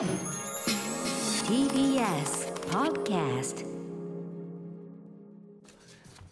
TBS Podcast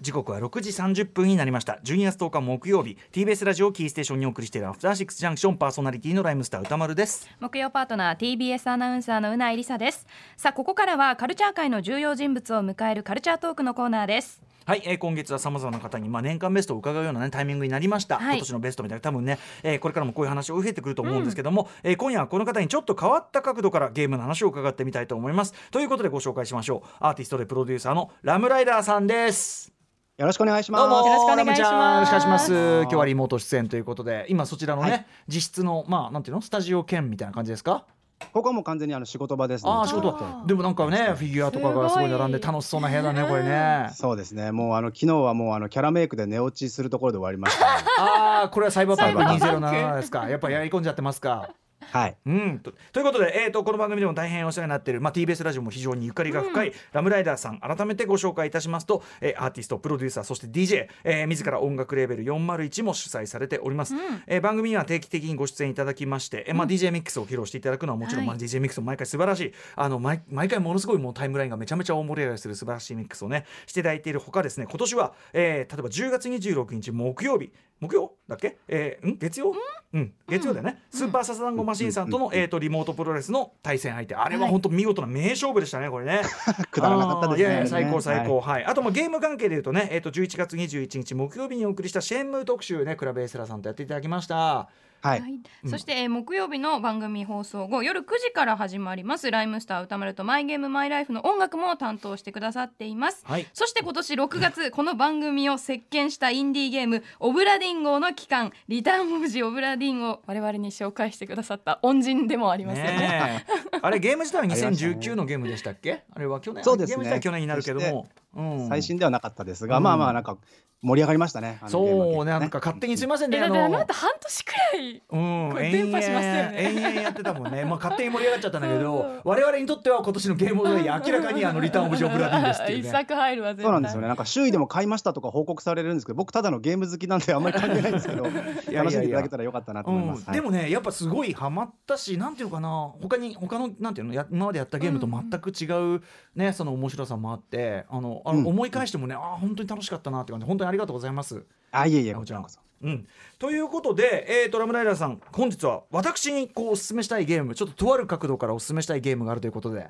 時刻は6時30分になりました。12月10日木曜日。TBS ラジオキーステーションにお送りしているアフターシックスジャンクションパーソナリティのライムスター歌丸です。木曜パートナー TBS アナウンサーのうないりさです。さあここからはカルチャー界の重要人物を迎えるカルチャートークのコーナーですはい、えー、今月はさまざまな方に、まあ、年間ベストを伺うような、ね、タイミングになりました、はい。今年のベストみたいな多分ね、えーこれからもこういう話を増えてくると思うんですけども、えー今夜はこの方にちょっと変わった角度からゲームの話を伺ってみたいと思います。ということでご紹介しましょう。アーティストでプロデューサーのラムライダーさんです。よろしくお願いします。どうも。よろしくお願いします。ラムちゃんよろしくお願いします。今日はリモート出演ということで今そちらのね、はい。実質のまあなんていうの？スタジオ兼みたいな感じですか？ここはもう完全にあの仕事場ですね。ああ仕事あーでもなんかねフィギュアとかがすごい並んで楽しそうな部屋だねこれね。そうですね。もうあの昨日はもうあのキャラメイクで寝落ちするところで終わりました、ね。ああこれはサイバーパンクサイバーパンク。2077ですか。やっぱやり込んじゃってますかはい。うん、とということで、えー、とこの番組でも大変お世話になっている、まあ、TBS ラジオも非常にゆかりが深い、ラムライダーさん改めてご紹介いたしますと、えーアーティストプロデューサーそして DJ、えー自ら音楽レーベル401も主催されております、えー番組には定期的にご出演いただきまして、えーまあ、DJ ミックスを披露していただくのはもちろん、はい。まあ、DJ ミックスも毎回素晴らしいあの毎毎回ものすごいもうタイムラインがめちゃめちゃ大盛り上がりする素晴らしいミックスをねしていただいているほかですね今年は、えー例えば10月26日木曜日木曜だっけ、えーん？月曜？うん、月曜だよね、スーパーササダンゴマシンさんとの、えー、とリモートプロレスの対戦相手。あれは本当見事な名勝負でしたねこれね。くだらなかったですね。いやいや最高最高。ははい、あともうゲーム関係でいうとね、えー、と11月21日木曜日にお送りしたシェンムー特集ねクラブエースラーさんとやっていただきましたはい。はい。そして、えー木曜日の番組放送後夜9時から始まります。ライムスター歌丸とマイゲームマイライフの音楽も担当してくださっています、はい。そして今年6月 この番組を席巻したインディーゲームオブラディンゴの期間リターンオブジオブラディンゴを我々に紹介してくださった恩人でもありますよね。あれゲーム自体はありましたね2019のゲームでしたっけ？あれは去年そうですね。ゲーム自体は去年になるけども、うん、最新ではなかったですが、うん。まあまあなんか盛り上がりましたね。そうねなんか勝手にすいませんねえだってあの。後半年くらいうん、これ延々伝播しましたよね。延々やってたもんね、まあ、勝手に盛り上がっちゃったんだけど我々にとっては今年のゲームオブザイヤー明らかにあのリターンオブジョブラディンですっていう一ね。作入るわ絶対。そうなんですよね。なんか周囲でも買いましたとか報告されるんですけど、僕ただのゲーム好きなんであんまり関係ないんですけど、やいや楽しんでいただけたらよかったなと思います。でもねやっぱすごいハマったしなんていうのかな。他に他のなんていうのや今までやったゲームと全く違う、ねその面白さもあってあのあの、うん。思い返してもねあー本当に楽しかったなって感じ。本当にありがとうございます。あいえいえこちらこそ。うん、ということで、えー、とラムライダーさん本日は私にこうおすすめしたいゲームちょっととある角度からおすすめしたいゲームがあるということで。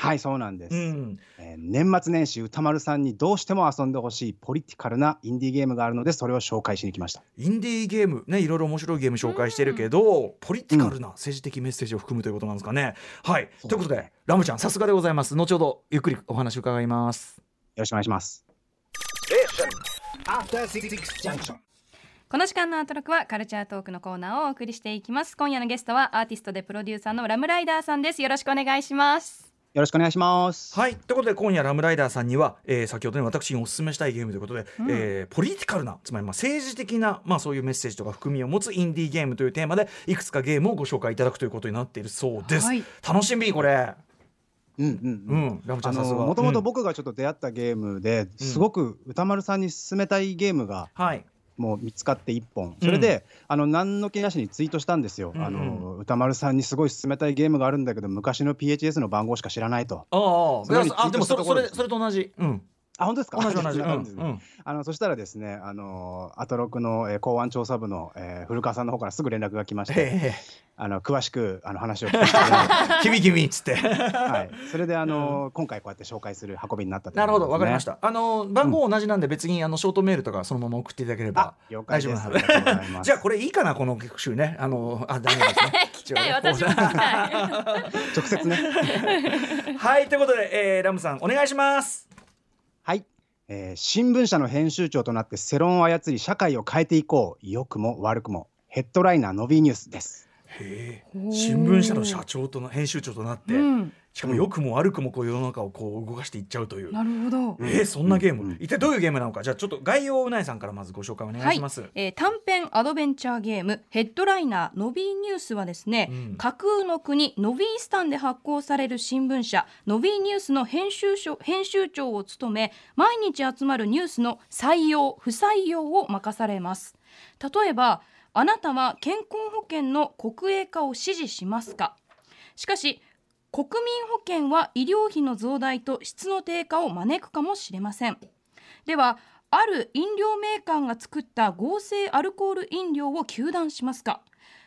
はいそうなんです。うんえー年末年始歌丸さんにどうしても遊んでほしいポリティカルなインディーゲームがあるのでそれを紹介しに来ました。インディーゲームねいろいろ面白いゲーム紹介してるけど、ポリティカルな政治的メッセージを含むということなんですかね。はいということでラムちゃんさすがでございます後ほどゆっくりお話伺います。よろしくお願いします。After Six Junction. この時間のアトロクはカルチャートークのコーナーをお送りしていきます今夜のゲストはアーティストでプロデューサーのラムライダーさんですよろしくお願いしますよろしくお願いします。はいということで今夜ラムライダーさんには、えー先ほどね私にお勧めしたいゲームということで、えーポリティカルなつまりまあ政治的な、まあ、そういうメッセージとか含みを持つインディーゲームというテーマでいくつかゲームをご紹介いただくということになっているそうです。はい楽しみこれ。もともとうん。僕がちょっと出会ったゲームですごく歌丸さんに勧めたいゲームがはい。もう見つかって一本。それで、あの何の気なしにツイートしたんですよ、あの歌丸さんにすごい勧めたいゲームがあるんだけど昔の PHS の番号しか知らないと。ああ、でもそれそれそれと同じ。うん。あ本当ですか？同じ同じ。あのそしたらですねあのアトロクの、えー公安調査部の、えー古川さんの方からすぐ連絡が来ましてへあの詳しくあの話を聞いて、え。君君っつって。はい、それであの、今回こうやって紹介する運びになったというなるほど、ことですねわかりました。あの番号同じなんで別にあのショートメールとかそのまま送っていただければあ了解です大丈夫なのですじゃあこれいいかなこの曲集ね。あのあダメですね。私も 直接ねはいということで、えー、ラムさんお願いします。はい、えー新聞社の編集長となって世論を操り社会を変えていこう。良くも悪くもヘッドライナーのビーニュースです。へえ新聞社の社長との編集長となって、うんしかも良くも悪くもこう世の中をこう動かしていっちゃうという。なるほど。えー、そんなゲーム、うん。一体どういうゲームなのか？じゃあちょっと概要をうないさんからまずご紹介お願いします。はい。えー短編アドベンチャーゲーム。ヘッドライナーノビーニュースはですね、うん。架空の国ノビースタンで発行される新聞社ノビーニュースの編集所編集長を務め毎日集まるニュースの採用不採用を任されます。例えばあなたは健康保険の国営化を支持しますか？しかし国民保険は医療費の増大と質の低下を招くかもしれません。ではある飲料メーカーが作った合成アルコール飲料を糾弾しますか？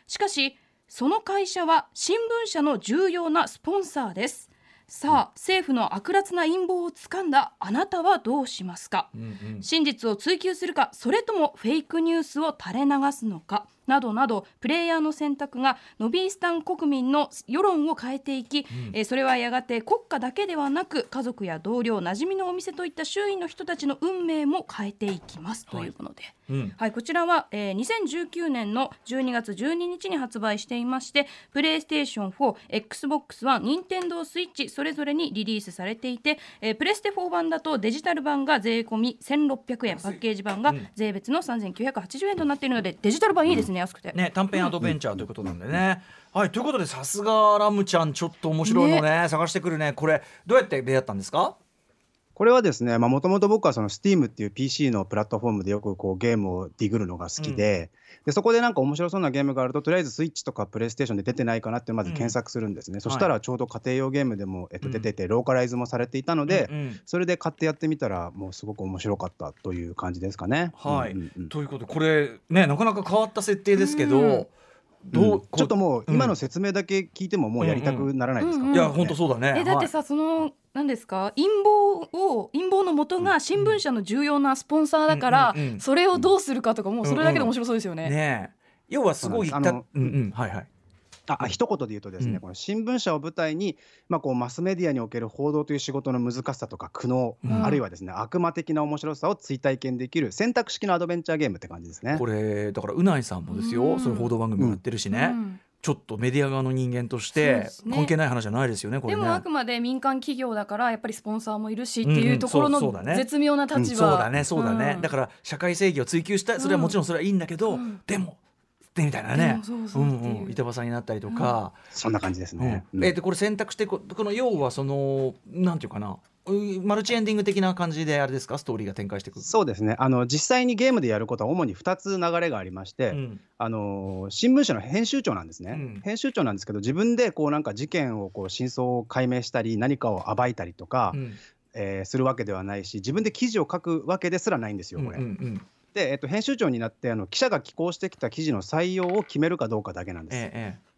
しかしその会社は新聞社の重要なスポンサーです。さあ政府の悪辣な陰謀をつかんだあなたはどうしますか、うんうん。真実を追求するかそれともフェイクニュースを垂れ流すのか？などなどプレイヤーの選択がノビースタン国民の世論を変えていき、えーそれはやがて国家だけではなく家族や同僚馴染みのお店といった周囲の人たちの運命も変えていきます、ということで。うん。はい、こちらは、えー2019年の12月12日に発売していましてプレイステーション 4XBOX1 任天堂スイッチそれぞれにリリースされていて、えープレステ4版だとデジタル版が税込み1600円パッケージ版が税別の3980円となっているのでデジタル版いいですね、安くて。ね、短編アドベンチャーということなんでね。はい、ということで、さすがラムちゃん、ちょっと面白いのね、探してくるね。これ、どうやって出会ったんですか？これはですね、もともと僕はその Steam っていう PC のプラットフォームでよくこうゲームをディグるのが好きで、でそこでなんか面白そうなゲームがあると、とりあえずスイッチとかプレイステーションで出てないかなってまず検索するんですね。そしたらちょうど家庭用ゲームでも、えっと、出てて、ローカライズもされていたので、うんうん。それで買ってやってみたら、もうすごく面白かったという感じですかね。はい、うんうんうん。ということで、これ、ね、なかなか変わった設定ですけど。うんどう、うん。こちょっともううん。今の説明だけ聞いてももうやりたくならないですか、うんうんいや、本当そうだね。えだってさ、その何ですか？陰謀を陰謀の元が新聞社の重要なスポンサーだから、うんうんうん。それをどうするかとかもうそれだけで面白そうですよね。はい、ねえ。要はすごい言った、そううんうん、はいはい。ああ一言で言うとですね、うん。この新聞社を舞台に、まあ、こうマスメディアにおける報道という仕事の難しさとか苦悩、うん。あるいはですね悪魔的な面白さを追体験できる選択式のアドベンチャーゲームって感じですね。こ。れ、だから、うないさんもですよ、うん。それ報道番組もやってるしね。うんちょっとメディア側の人間として関係ない話じゃないですよね、これね。でもあくまで民間企業だからやっぱりスポンサーもいるしっていうところのそうそうだね。絶妙な立場、そうだねそうだね、ん。だから社会正義を追求したい。それはもちろんそれはいいんだけど、うん。でもでみたいなでねもそうそうっていう。うんうん。板挟になったりとか、そんな感じですうん。ね。うん。えーでこれ選択してここの要はそのなんていうかな。うマルチエンディング的な感じであれですか？ストーリーが展開していく。そうですね。あの実際にゲームでやることは主に2つ流れがありまして、うん。あの新聞社の編集長なんですね、うん。編集長なんですけど自分でこうなんか事件をこう真相を解明したり何かを暴いたりとか、うん。えーするわけではないし自分で記事を書くわけですらないんですよこれ。うんうんで、えっと、編集長になってあの記者が寄稿してきた記事の採用を決めるかどうかだけなんです。ええ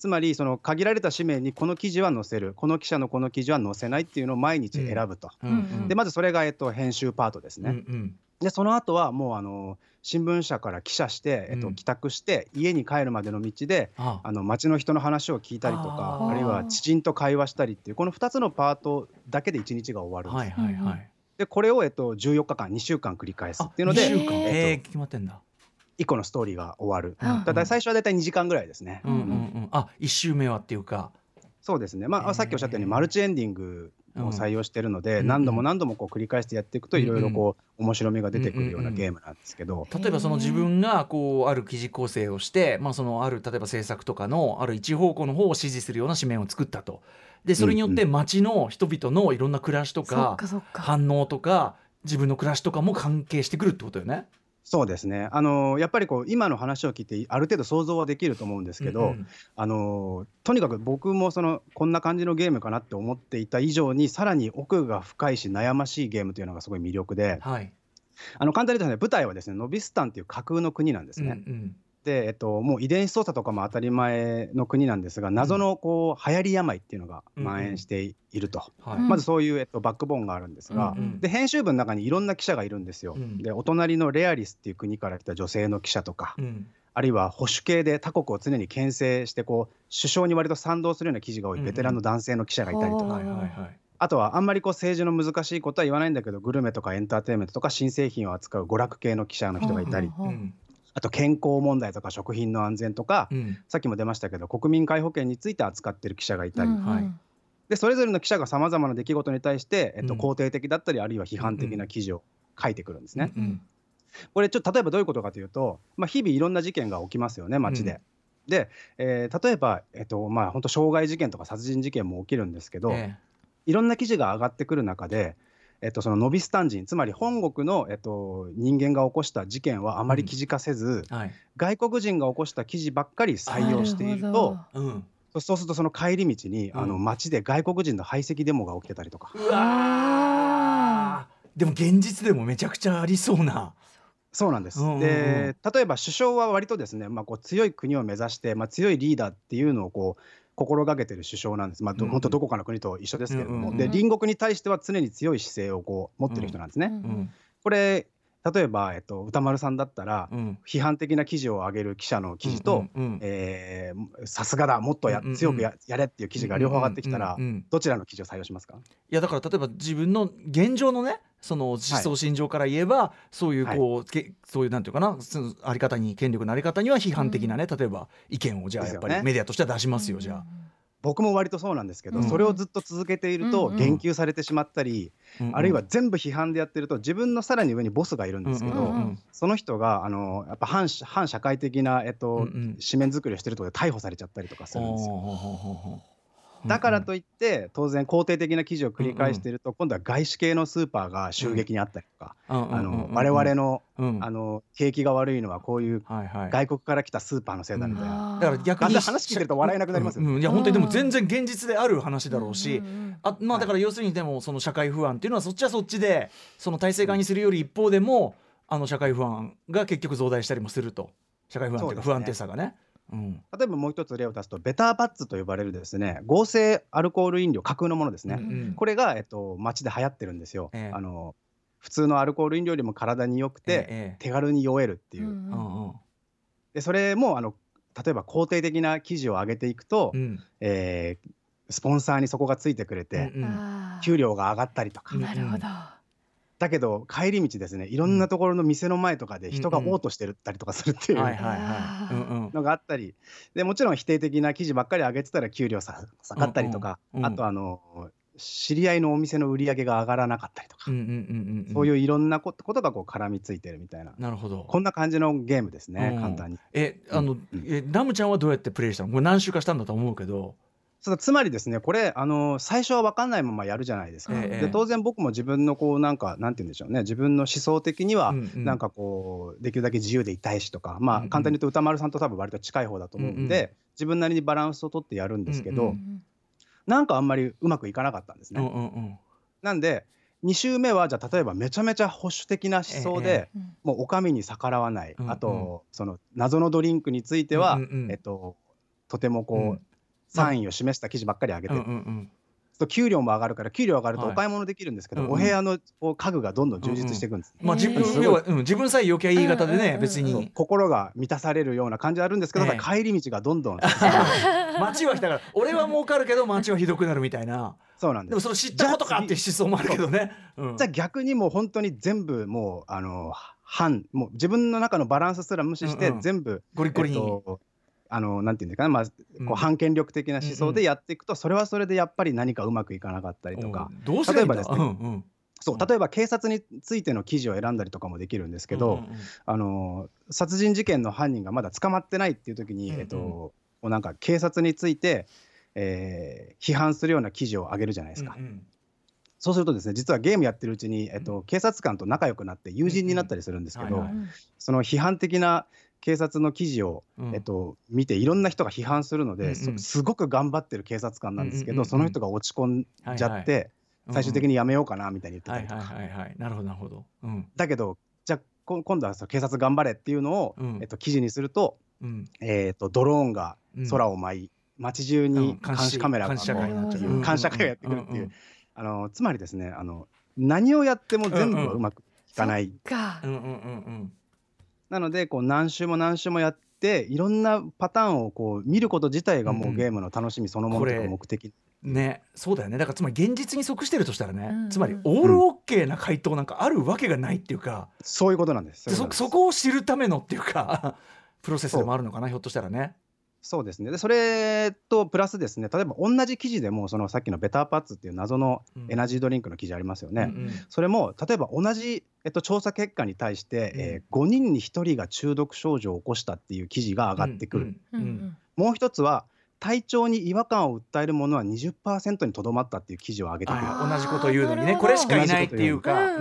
つまりその限られた紙面にこの記事は載せるこの記者のこの記事は載せないっていうのを毎日選ぶと。ええうんうんでまずそれが、えっと、編集パートですね。うんうんでその後はもうあの新聞社から記者して、えっとうん帰宅して家に帰るまでの道でああの街の人の話を聞いたりとかあるいは知人と会話したりっていうこの2つのパートだけで1日が終わるんです。はいはいはいでこれを、えっと、14日間2週間繰り返すあっていうので、2週間。え決まってんだ。1個のストーリーが終わる。うん。ただ最初はだいたい2時間ぐらいですね。うんうんうん。あ一週目はっていうか。そうですね、まあさっきおっしゃったようにマルチエンディングを採用してるので、うん何度も何度もこう繰り返してやっていくといろいろこう面白みが出てくるようなゲームなんですけど、例えばその自分がこうある記事構成をして、まあ、そのある例えば制作とかのある一方向の方を支持するような紙面を作ったとでそれによって街の人々のいろんな暮らしとそか反応とか自分の暮らしとかも関係してくるってことよね？そうですね。あのやっぱりこう今の話を聞いてある程度想像はできると思うんですけど、うんうん。あのとにかく僕もそのこんな感じのゲームかなって思っていた以上にさらに奥が深いし悩ましいゲームというのがすごい魅力ではい。あの簡単に言うと、ね、舞台はですねノビスタンっていう架空の国なんですね。うんうん。で、えっと、もう遺伝子操作とかも当たり前の国なんですが謎のこう流行り病っていうのが蔓延していると、はい。うん。まずそういう、えっと、バックボーンがあるんですが、うんうんで編集部の中にいろんな記者がいるんですよ。うん。でお隣のレアリスっていう国から来た女性の記者とか、うん。あるいは保守系で他国を常に牽制してこう首相に割と賛同するような記事が多いうんうん。ベテランの男性の記者がいたりとか、あとはあんまりこう政治の難しいことは言わないんだけどグルメとかエンターテインメントとか新製品を扱う娯楽系の記者の人がいたり、うんうんあと健康問題とか食品の安全とか、うん。さっきも出ましたけど国民皆保険について扱ってる記者がいたり、うんはい。でそれぞれの記者がさまざまな出来事に対して、えっと、うん。肯定的だったりあるいは批判的な記事を書いてくるんですね。うんこれちょっと例えばどういうことかというと、まあ、日々いろんな事件が起きますよね街で。で、えー例えば、えっとまあ、本当傷害事件とか殺人事件も起きるんですけど、え。いろんな記事が上がってくる中で、えっと、そのノビスタン人つまり本国の、えっと、人間が起こした事件はあまり記事化せず、えはい。外国人が起こした記事ばっかり採用しているなとうんそうするとその帰り道に、あのうん街で外国人の排斥デモが起きてたりとか、うわー。でも現実でもめちゃくちゃありそうな。そうなんです。うんうんうん。で例えば首相は割とですね、まあ、こう強い国を目指して、まあ、強いリーダーっていうのをこう心がけてる首相なんです、まあ、本当どこかの国と一緒ですけれども、で隣国に対しては常に強い姿勢をこう持ってる人なんですね。うん。これ例えば、えっと、歌丸さんだったら、うん。批判的な記事を上げる記者の記事と、さすがだもっとやうんうんうん。強くややれっていう記事が両方上がってきたら、うんうんうん。どちらの記事を採用しますか？いやだから例えば自分の現状のねその思想信条から言えば、そういうこう、けそういうなんていうかなそのあり方に権力のあり方には批判的なね、例えば意見をじゃあやっぱりメディアとしては出しますよ、じゃあ。僕も割とそうなんですけど、うん。それをずっと続けていると言及されてしまったり、うんうん。あるいは全部批判でやってると自分のさらに上にボスがいるんですけど、うんうんうんその人があのやっぱ反社反社会的な、えっとうんうん。紙面作りをしてるとで逮捕されちゃったりとかするんですよ。だからといって当然肯定的な記事を繰り返していると、今度は外資系のスーパーが襲撃にあったりとか、あの我々のうん。あの景気が悪いのはこういう外国から来たスーパーのせいだみたいな。だから逆に話聞いてると笑えなくなりますよね。うんうん。いや本当にでも全然現実である話だろうし、うんうんうんあまあだから要するにでもその社会不安っていうのはそっちはそっちでその体制側にするより一方でもあの社会不安が結局増大したりもすると。社会不安というか不安定さがね。うん。例えばもう一つ例を出すとベターパッツと呼ばれるですね合成アルコール飲料架空のものですね、うんうん。これが、えっと、街で流行ってるんですよ、ええ。あの普通のアルコール飲料よりも体に良くて、ええ手軽に酔えるっていう、うんうんうん。でそれもあの例えば肯定的な記事を上げていくと、うん。えースポンサーにそこがついてくれて、うんうん。給料が上がったりとか、うん。なるほど。だけど帰り道ですねいろんなところの店の前とかで人が嘔吐してるったりとかするっていうのがあったりでもちろん否定的な記事ばっかり上げてたら給料さ下がったりとか、うんうんうん。あとあの知り合いのお店の売り上げが上がらなかったりとか、うんうんうんうん。そういういろんなことことがこう絡みついてるみたいな。なるほど。こんな感じのゲームですね、うん。簡単に。えあの、うん。えラムちゃんはどうやってプレイしたの？これ何週かしたんだと思うけど。そうつまりですねこれあの最初は分かんないままやるじゃないですか。ええで当然僕も自分のこうなんかなんて言うんでしょうね。自分の思想的には、うんうん。なんかこうできるだけ自由でいたいしとかまあうんうん。簡単に言うと歌丸さんと多分割と近い方だと思うんで、うんうん自分なりにバランスをとってやるんですけど、うんううん。なんかあんまりうまくいかなかったんですね。うんうんうん。なんで2週目はじゃあ例えばめちゃめちゃ保守的な思想で、えうん。もうお上に逆らわない、うんうん。あとその謎のドリンクについては、うんうんうん。えっと、とてもこう、うん賛意を示した記事ばっかり上げて、うんうんうん。と給料も上がるから給料上がるとはい。お買い物できるんですけど、うんうん。お部屋の家具がどんどん充実していくんです、まあ自分要は、うん、自分さえ良きゃいい方でね、うんうんうん。別に。心が満たされるような感じはあるんですけど、ええ。ただ帰り道がどんどん。街はだから俺は儲かるけど街はひどくなるみたいな。そうなんです。でもそれ知ったことかっていう思想もあるけどね。うん。じゃあ逆にもう本当に全部もうあの反もう自分の中のバランスすら無視してうんうん。全部、ゴリゴリに。えっとあのなんていうんですかね、まあ、うん。こう反権力的な思想でやっていくと、それはそれでやっぱり何かうまくいかなかったりとか、うん例えばですね。うんうん。そう例えば警察についての記事を選んだりとかもできるんですけど、うんうんうん。あの殺人事件の犯人がまだ捕まってないっていう時に、うんうん。えっと、なんか警察について、えー批判するような記事を上げるじゃないですか。うんうん。そうするとですね実はゲームやってるうちに、えっと、警察官と仲良くなって友人になったりするんですけど、その批判的な警察の記事を、うん。えっと、見ていろんな人が批判するので、うんうん。そすごく頑張ってる警察官なんですけど、うんうん。うんうんその人が落ち込んじゃって、はい。最終的にやめようかなみたいに言ってはいたりとか、はいはいはいなるほどなるほど。うん。だけどじゃ今度はその警察頑張れっていうのを、うん。えっと、記事にすると,、うん。えっとドローンがうん。空を舞い、街中うん。に監視カメラが監視社会になっちゃう。うん。監視社会がやってくるっていう、んんあのつまりですねあの何をやっても全部はうまくいかない、か。うんうんうんうんなのでこう何週も何週もやっていろんなパターンをこう見ること自体がもうんううん。ゲームの楽しみそのものとか目的、ねそうだよね。だからつまり現実に即してるとしたらね、うんうん。つまりオールオッケーな回答なんかあるわけがないっていうか、そういうことなんです。でそそういうことなんです。そこを知るためのっていうか プロセスでもあるのかなひょっとしたらね。そうですね。でそれとプラスですね例えば同じ記事でもそのさっきのベターパッツっていう謎のエナジードリンクの記事ありますよね。うんうん。それも例えば同じ、えっと、調査結果に対して、うん。えー5人に1人が中毒症状を起こしたっていう記事が上がってくる、うんうん。うんうん。もう一つは体調に違和感を訴えるものは20%にとどまったっていう記事を上げてくる。あ同じこと言うのにね。これしかいないっていうか、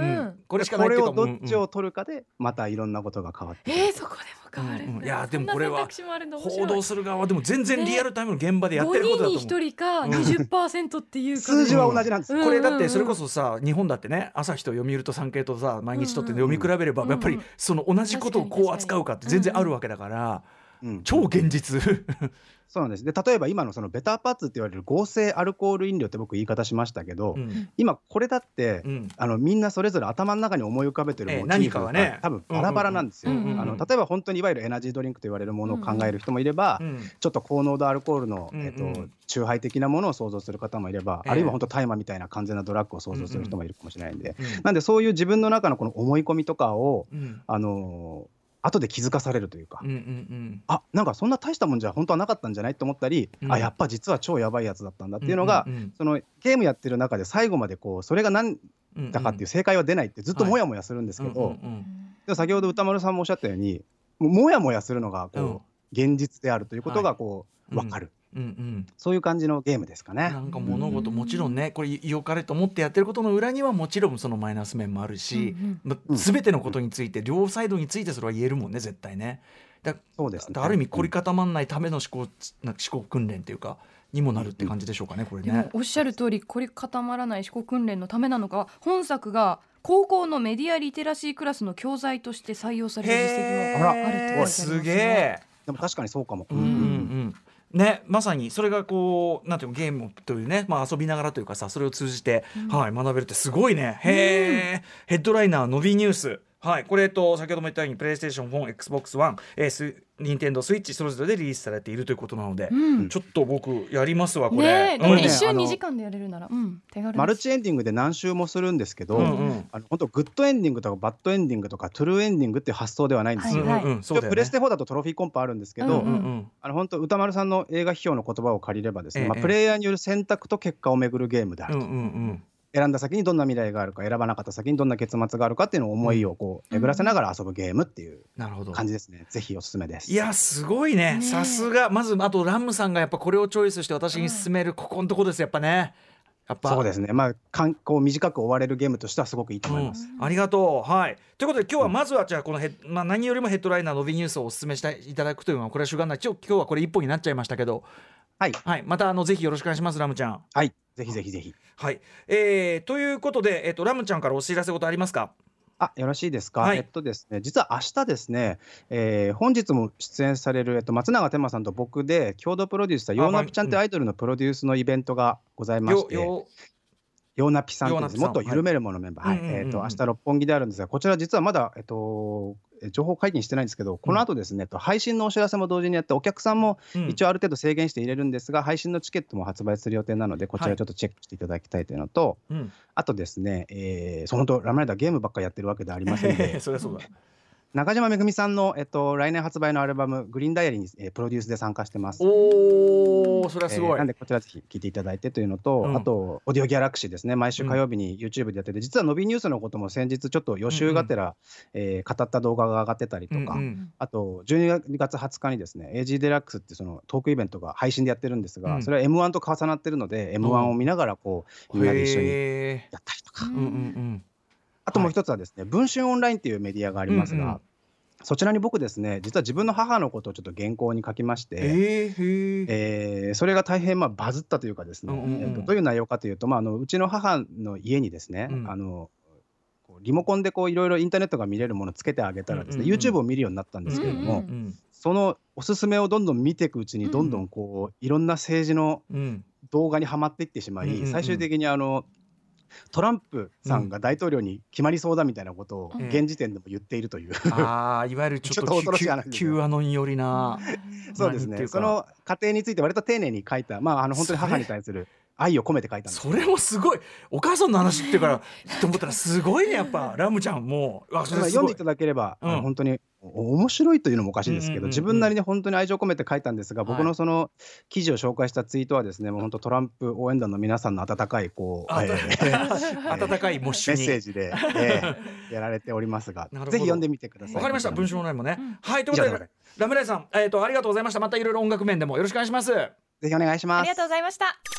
これしかないっていうかこれをどっちうんを取るかでまたいろんなことが変わって。えー、そこでも変わるんだ、うんうん。いやでもこれは報道する側はでも全然リアルタイムの現場でやってる5ことだと思う。人に1人かうん。20%っていうか、数字は同じなんです。よ。うん。これだってそれこそさ日本だってね朝日と読売と産経とさ毎日とって読み比べればやっぱりその同じことをこう扱うかって全然あるわけだからうん超現実。そうなんです。で例えば今のそのベターパッツって言われる合成アルコール飲料って僕言い方しましたけど、うん。今これだって、うん。あのみんなそれぞれ頭の中に思い浮かべてるええモチーフ何かはね。が多分バラバラなんですよ。うんうんうんあの例えば本当にいわゆるエナジードリンクと言われるものを考える人もいれば、うんちょっと高濃度アルコールの、うんうん。えっと酎ハイ的なものを想像する方もいれば、ええあるいは本当大麻みたいな完全なドラッグを想像する人もいるかもしれないんで、うん。なんでそういう自分の中のこの思い込みとかをうん。あのー後で気づかされるというか、うんうんあなんかそんな大したもんじゃ本当はなかったんじゃないと思ったり、うん。あやっぱ実は超やばいやつだったんだうんっていうのが、うんうんそのゲームやってる中で最後までこうそれが何うんだかっていう正解は出ないってずっとはいもやもやするんですけど、うんうんでも先ほど歌丸さんもおっしゃったようにもうもやもやするのがこう、うん。現実であるということがこう、はい。分かる、うんうんそういう感じのゲームですかね。なんか物事もちろんねこれ良かれと思ってやってることの裏にはもちろんそのマイナス面もあるし、まうん全てのことについて両サイドについてそれは言えるもんね絶対ね。だそうですねだある意味凝り固まんないための思考な思考訓練っていうかにもなるって感じでしょうかねこれね。おっしゃる通り凝り固まらない思考訓練のためなのか本作が高校のメディアリテラシークラスの教材として採用される実績もあるって書いてありますねすげえ。でも確かにそうかも。うんうんうんね、まさにそれがこうなんていうのゲームというね、まあ、遊びながらというかさそれを通じて、はい、学べるってすごいね。へえ、ヘッドライナーのびニュースはいこれ、えっと、先ほども言ったようにプレイステーション4 Xbox One、えー、スニンテンドースイッチそれぞれでリリースされているということなので、うん。ちょっと僕やりますわこれ。ね一瞬あの2時間でやれるなら、うん、手軽マルチエンディングで何周もするんですけど、うんうん。あの本当グッドエンディングとかバッドエンディングとかトゥルーエンディングっていう発想ではないんですよ。うんうんうんそうだよね。プレステ4だとトロフィーコンプあるんですけど、うんうんあの本当宇多丸さんの映画批評の言葉を借りればですね、ええまあ、プレイヤーによる選択と結果をめぐるゲームであると、うんうんうん選んだ先にどんな未来があるか選ばなかった先にどんな結末があるかっていうのを思いをこう巡らせながら遊ぶゲームっていうなるほど。感じですね。ぜひおすすめです。いやすごいね。さすが。まずあとラムさんがやっぱこれをチョイスして私に勧めるここのとこですやっぱね。やっぱ。そうですね。まあかんこう短く終われるゲームとしてはすごくいいと思います、うん。ありがとう。はい。ということで今日はまずはじゃあこのヘッ、まあ、何よりもヘッドライナーのビニュースをお勧めしていただくというのはこれは主眼ない。今日今日はこれ一本になっちゃいましたけど、はい。はい、またあのぜひよろしくお願いしますラムちゃん。はいぜひぜひぜひはい。えー、ということで、えっとラムちゃんからお知らせことありますか？あよろしいですか、はいえっとですね実は明日ですね、えー本日も出演される、えっと、松永天馬さんと僕で共同プロデュースしたヨーナピちゃんってアイドルのプロデュースのイベントがございまして、よよヨーナピさんというヨーナピさんもっと緩めるものメンバー、はい。えっと明日六本木であるんですが、こちら実はまだ、えっと、え情報解禁してないんですけど、この後ですね、と配信のお知らせも同時にやって、お客さんもうん。一応ある程度制限して入れるんですが、配信のチケットも発売する予定なので、こちらちょっとチェックしていただきたいというのと、うん。あとですね、えー、その本当、ラムライダーゲームばっかりやってるわけではありませんで、そりゃそうだ。中島めぐみさんの、えっと、来年発売のアルバム、グリーンダイアリーに、えープロデュースで参加してます。おおそれはすごい。えーなんでこちらぜひ聞いていただいてというのと、うん。あとオーディオギャラクシーですね。毎週火曜日に YouTube でやってて、実は伸びニュースのことも先日ちょっと予習がてら、えー語った動画が上がってたりとか、うんうん。あと12月20日にですね AG デラックスってそのトークイベントが配信でやってるんですが、うん。それは M1 と重なってるので M1 を見ながらこう、みんなで一緒にへやったりとか、ーうんうんあともう一つはですね、文春オンラインっていうメディアがありますが、うんうん。そちらに僕ですね実は自分の母のことをちょっと原稿に書きまして、うん。えー、えーそれが大変まあバズったというかですね、うんうんうん。えーとどういう内容かというと、まあ、あのうちの母の家にですね、うん。あのこうリモコンでこういろいろインターネットが見れるものをつけてあげたらですね、うんうんうん。YouTube を見るようになったんですけれども、うんうん。そのおすすめをどんどん見ていくうちにどんどんこういろんな政治のうん。動画にはまっていってしまい、うんうんうん。最終的にあのトランプさんが大統領に決まりそうだみたいなことをうん。現時点でも言っているという、ああいわゆるちょっと 恐ろしい話 Q アノン寄りな。そうですね。その過程について割と丁寧に書いた、まあ、あの本当に母に対する愛を込めて書いたんです。それもすごい。お母さんの話っていうからと思ったらすごいねやっぱ。ラムちゃんもう。読んでいただければ、うん。本当にお面白いというのもおかしいですけど、うんうんうん。うん自分なりに本当に愛情込めて書いたんですが、はい僕のその記事を紹介したツイートはですねもう本当トランプ応援団の皆さんの温かいこう、あえー 温かいモッシュメッにセージで、えー やられておりますがぜひ読んでみてください。わかりました。文章の内もね、はいということでラムライさんえっ、とありがとうございました。またいろいろ音楽面でもよろしくお願いします。ぜひお願いします。ありがとうございました